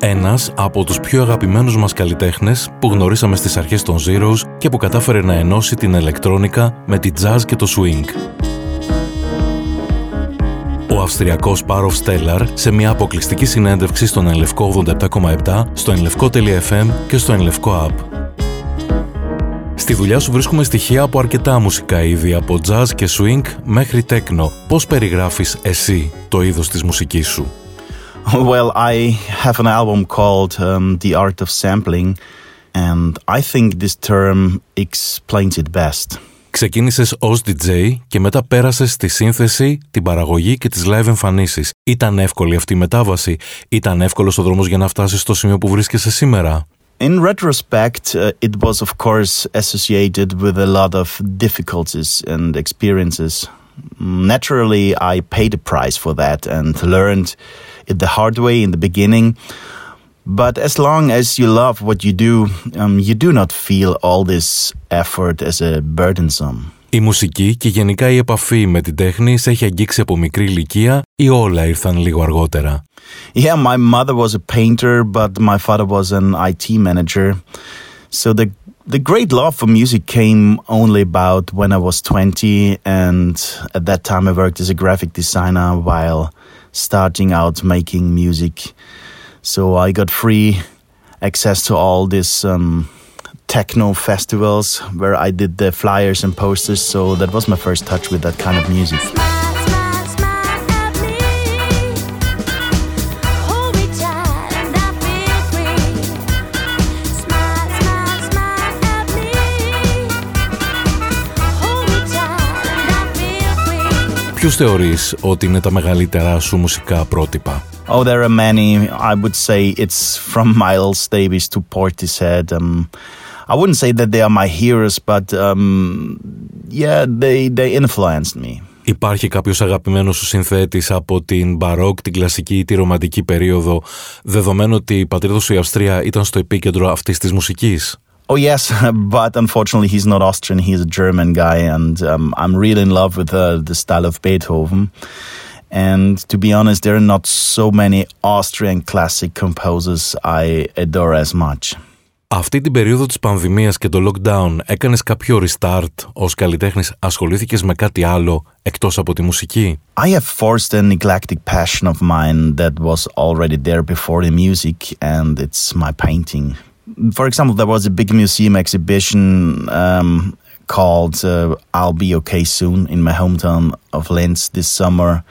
Ένας από τους πιο αγαπημένους μας καλλιτέχνες που γνωρίσαμε στις αρχές των Zeros και που κατάφερε να ενώσει την ηλεκτρόνικα με τη jazz και το swing. Ο Αυστριακός Πάροφ Στέλλαρ σε μια αποκλειστική συνέντευξη στον Ενλευκό 87,7, στο ενλευκό.fm και στο Ενλευκό App. Στη δουλειά σου βρίσκουμε στοιχεία από αρκετά μουσικά είδη, από jazz και swing μέχρι techno. Πώς περιγράφεις εσύ το είδος της μουσικής σου; Well, I have an album called um, The Art of Sampling and I think this term explains it best. Ξεκίνησες ως DJ και μετά πέρασες στη σύνθεση, την παραγωγή και τις live εμφανίσεις. Ήταν εύκολη αυτή η μετάβαση? Ήταν εύκολος ο δρόμος για να φτάσεις στο σημείο που βρίσκεσαι σήμερα? In retrospect, uh, it was of course associated with a lot of difficulties and experiences. Naturally, I paid a price for that and learned it the hard way in the beginning. But as long as you love what you do, um, you do not feel all this effort as a burdensome. Η μουσική και γενικά η επαφή με την τέχνη σε έχει αγγίξει από μικρή ηλικία ή όλα ήρθαν λίγο αργότερα. Yeah, my mother was a painter, but my father was an IT manager. So the the great love for music came only about when I was 20 and at that time I worked as a graphic designer while starting out making music. So I got free access to all these um, techno festivals where I did the flyers and posters. So that was my first touch with that kind of music. Ποιους θεωρείς ότι είναι τα μεγαλύτερά σου μουσικά πρότυπα; Oh, there are many. I would say it's from Miles Davis to Portishead. Um, I wouldn't say that they are my heroes, but um, yeah, they, they influenced me. Υπάρχει κάποιος αγαπημένος σου συνθέτης από την μπαρόκ, την κλασική ή τη ρομαντική περίοδο, δεδομένου ότι η πατρίδα σου η Αυστρία ήταν στο επίκεντρο αυτής της μουσικής; Oh yes, but unfortunately he's not Austrian. He's a German guy, and um, I'm really in love with uh, the style of Beethoven. And to be honest, there are not so many Austrian classic composers I adore as much. Αυτή την περίοδο της πανδημίας και το lockdown έκανες κάποιο restart ως καλλιτέχνης, ασχολήθηκες με κάτι άλλο εκτός από τη μουσική? I have forced an eclectic passion of mine that was already there before the music and it's my painting. For example, there was a big museum exhibition um, called uh, I'll Be Okay Soon in my hometown of Linz this summer.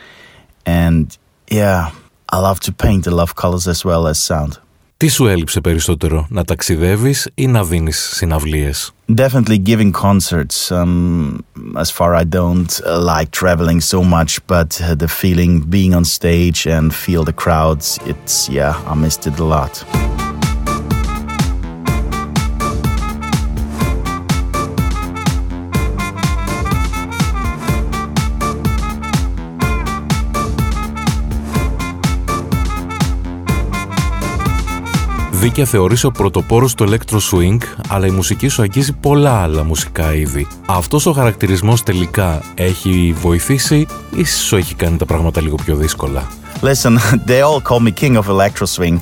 And yeah, I love to paint. I love colors as well as sound. Τι σου έλειψε περισσότερο, να ταξιδεύεις ή να δίνεις συναυλίες? Definitely giving concerts. Um, as far I don't uh, like traveling so much, but uh, the feeling being on stage and feel the crowds, it's, yeah, I missed it a lot. Δίκαια θεωρείς ο πρωτοπόρος του electro swing, αλλά η μουσική σου αγγίζει πολλά άλλα μουσικά είδη. Αυτός ο χαρακτηρισμός τελικά έχει βοηθήσει ή σου έχει κάνει τα πράγματα λίγο πιο δύσκολα. Listen, they all call me king of electro swing.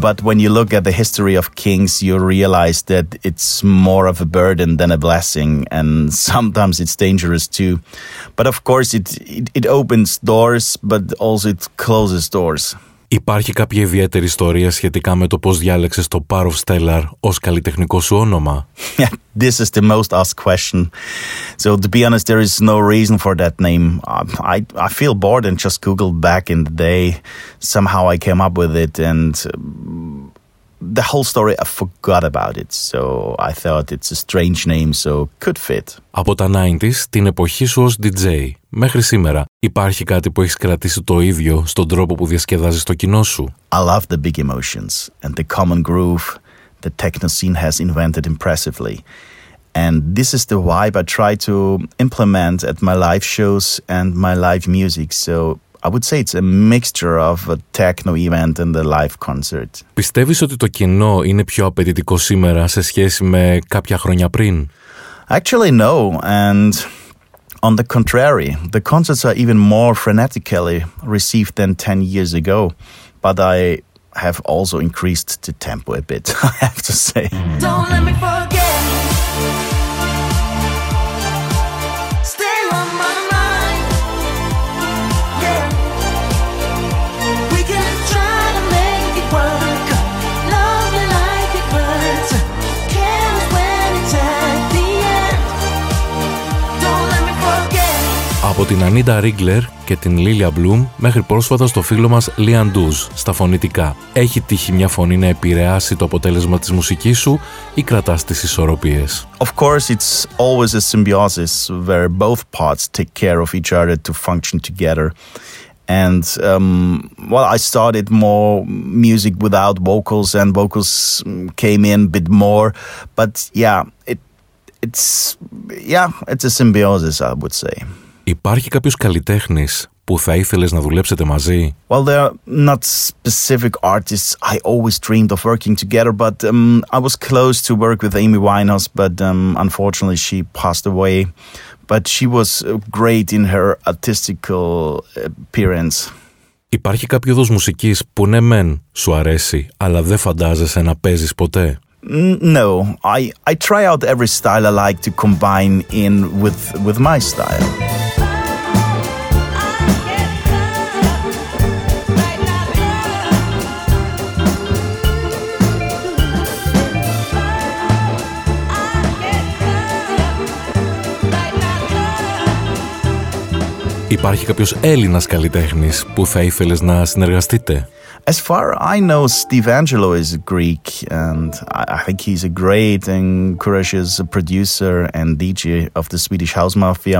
But when you look at the history of kings, you realize that it's more of a burden than a blessing, and sometimes it's dangerous too. But of course, it, it, it opens doors, but also it closes doors. Υπάρχει κάποια ιδιαίτερη ιστορία σχετικά με το πώς διάλεξες το Power of Stellar ως καλλιτεχνικό σου όνομα? this is the most asked question. So to be honest, there is no reason for that name. I, I feel bored and just Googled back in the day. Somehow I came up with it and the whole story I forgot about it. So I thought it's a strange name, so could fit. Από τα 90s, την εποχή σου ως DJ, μέχρι σήμερα, υπάρχει κάτι που έχεις κρατήσει το ίδιο στον τρόπο που διασκεδάζεις το κοινό σου? I love the big emotions and the common groove the techno scene has invented impressively. And this is the vibe I try to implement at my live shows and my live music. So I would say it's a mixture of a techno event and a live concert. Πιστεύεις ότι το κοινό είναι πιο απαιτητικό σήμερα σε σχέση με κάποια χρόνια πριν? Actually, no. And on the contrary, the concerts are even more frenetically received than 10 years ago. But I have also increased the tempo a bit, I have to say. Από την Ανίτα Ρίγκλερ και την Λίλια Μπλουμ μέχρι πρόσφατα στο φίλο μας Λίαν Ντούζ στα φωνητικά. Έχει τύχει μια φωνή να επηρεάσει το αποτέλεσμα της μουσικής σου ή κρατάς τις ισορροπίες. Of course it's always a symbiosis where both parts take care of each other to function together. And um, well, I started more music without vocals, and vocals came in a bit more. But yeah, it it's yeah, it's a symbiosis, I would say. Υπάρχει κάποιος καλλιτέχνης που θα ήθελες να δουλέψετε μαζί? Well, there are not specific artists I always dreamed of working together, but um, I was close to work with Amy Winehouse, but um, unfortunately she passed away. But she was great in her artistical appearance. Υπάρχει κάποιο είδος μουσικής που ναι μεν σου αρέσει, αλλά δεν φαντάζεσαι να παίζεις ποτέ? No, I, I try out every style I like to combine in with, with my style. Υπάρχει κάποιος Έλληνας καλλιτέχνης που θα ήθελες να συνεργαστείτε? As far I know, Steve Angelo is Greek, and I think he's a great and courageous producer and DJ of the Swedish House Mafia.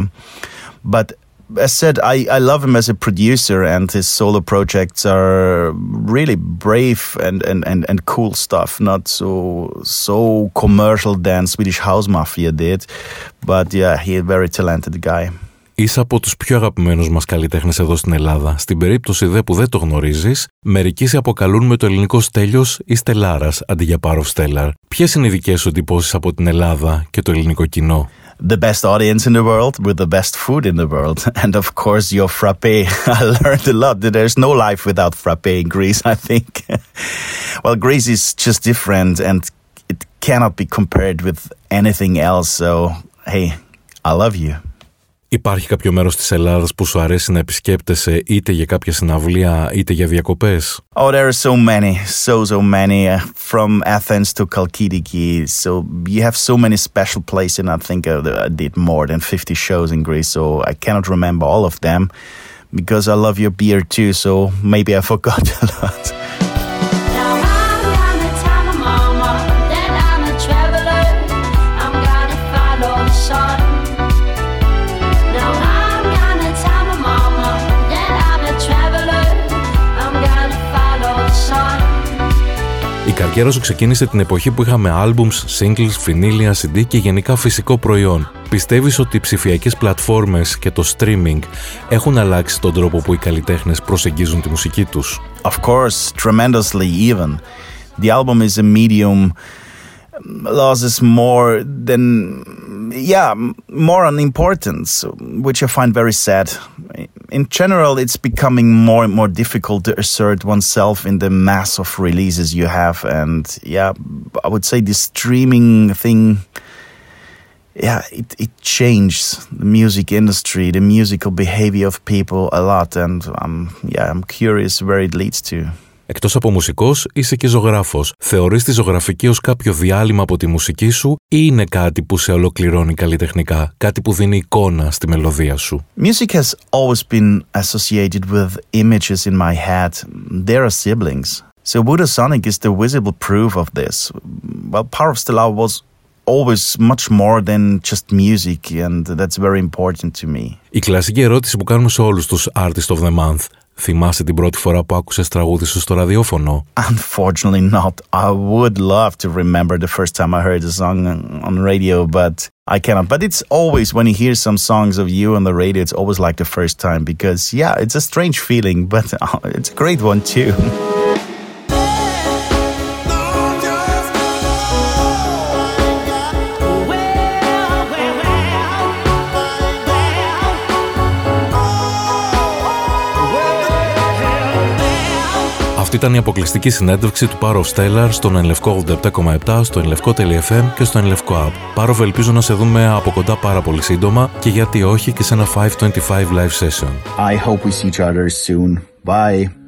But as said, I, I love him as a producer, and his solo projects are really brave and, and, and, and cool stuff. Not so so commercial than Swedish House Mafia did, but yeah, he's a very talented guy. Είσαι από τους πιο αγαπημένους μας καλλιτέχνες εδώ στην Ελλάδα. Στην περίπτωση δε που δεν το γνωρίζεις, μερικοί σε αποκαλούν με το ελληνικό στέλιος ή στελάρας αντί για πάροφ στέλαρ. Ποιες είναι οι δικές σου εντυπώσεις από την Ελλάδα και το ελληνικό κοινό; the best audience in the world with the best food in the world. And of course, your frappe. I learned a lot. There's no life without frappe in Greece, I think. well, Greece is just different and it cannot be compared with anything else. So, hey, I love you. Υπάρχει κάποιο μέρος της Ελλάδας που σου αρέσει να επισκέπτεσαι είτε για κάποια συναυλία είτε για διακοπές? Oh, there are so many, so, so many. Uh, from Athens to Kalkidiki. So you have so many special places and I think I did more than 50 shows in Greece. So I cannot remember all of them because I love your beer too. So maybe I forgot a lot. Καριέρα σου ξεκίνησε την εποχή που είχαμε albums, singles, φινίλια, CD και γενικά φυσικό προϊόν. Πιστεύεις ότι οι ψηφιακές πλατφόρμες και το streaming έχουν αλλάξει τον τρόπο που οι καλλιτέχνες προσεγγίζουν τη μουσική τους; Of course, tremendously even. The album is a medium loses more than yeah more on importance which i find very sad in general it's becoming more and more difficult to assert oneself in the mass of releases you have. And yeah i would say the streaming thing yeah it, it changed the music industry the musical behavior of people a lot. And um, yeah i'm curious where it leads to Εκτό από μουσικό, είσαι και ζωγράφο. Θεωρεί τη ζωγραφική ω κάποιο διάλειμμα από τη μουσική σου ή είναι κάτι που σε ολοκληρώνει καλλιτεχνικά, κάτι που δίνει εικόνα στη μελωδία σου. Music has always been associated with images in my head. They are siblings. So Buddha Sonic is the visible proof of this. Well, Power of Stellar was always much more than just music and that's very important to me. Η κλασική ερώτηση που κάνουμε σε όλους τους Artist of the Month Θυμάσαι την πρώτη φορά που άκουσες τραγούδι σου στο ραδιόφωνο? Unfortunately not. I would love to remember the first time I heard a song on radio, but I cannot. But it's always when you hear some songs of you on the radio, it's always like the first time because, yeah, it's a strange feeling, but it's a great one too. Αυτή ήταν η αποκλειστική συνέντευξη του Power of Stellar στον Ενλευκό 87,7, στο ενλευκό.fm και στο Ενλευκό App. Πάροβ, ελπίζω να σε δούμε από κοντά πάρα πολύ σύντομα και γιατί όχι και σε ένα 525 live session. I hope we see each other soon. Bye.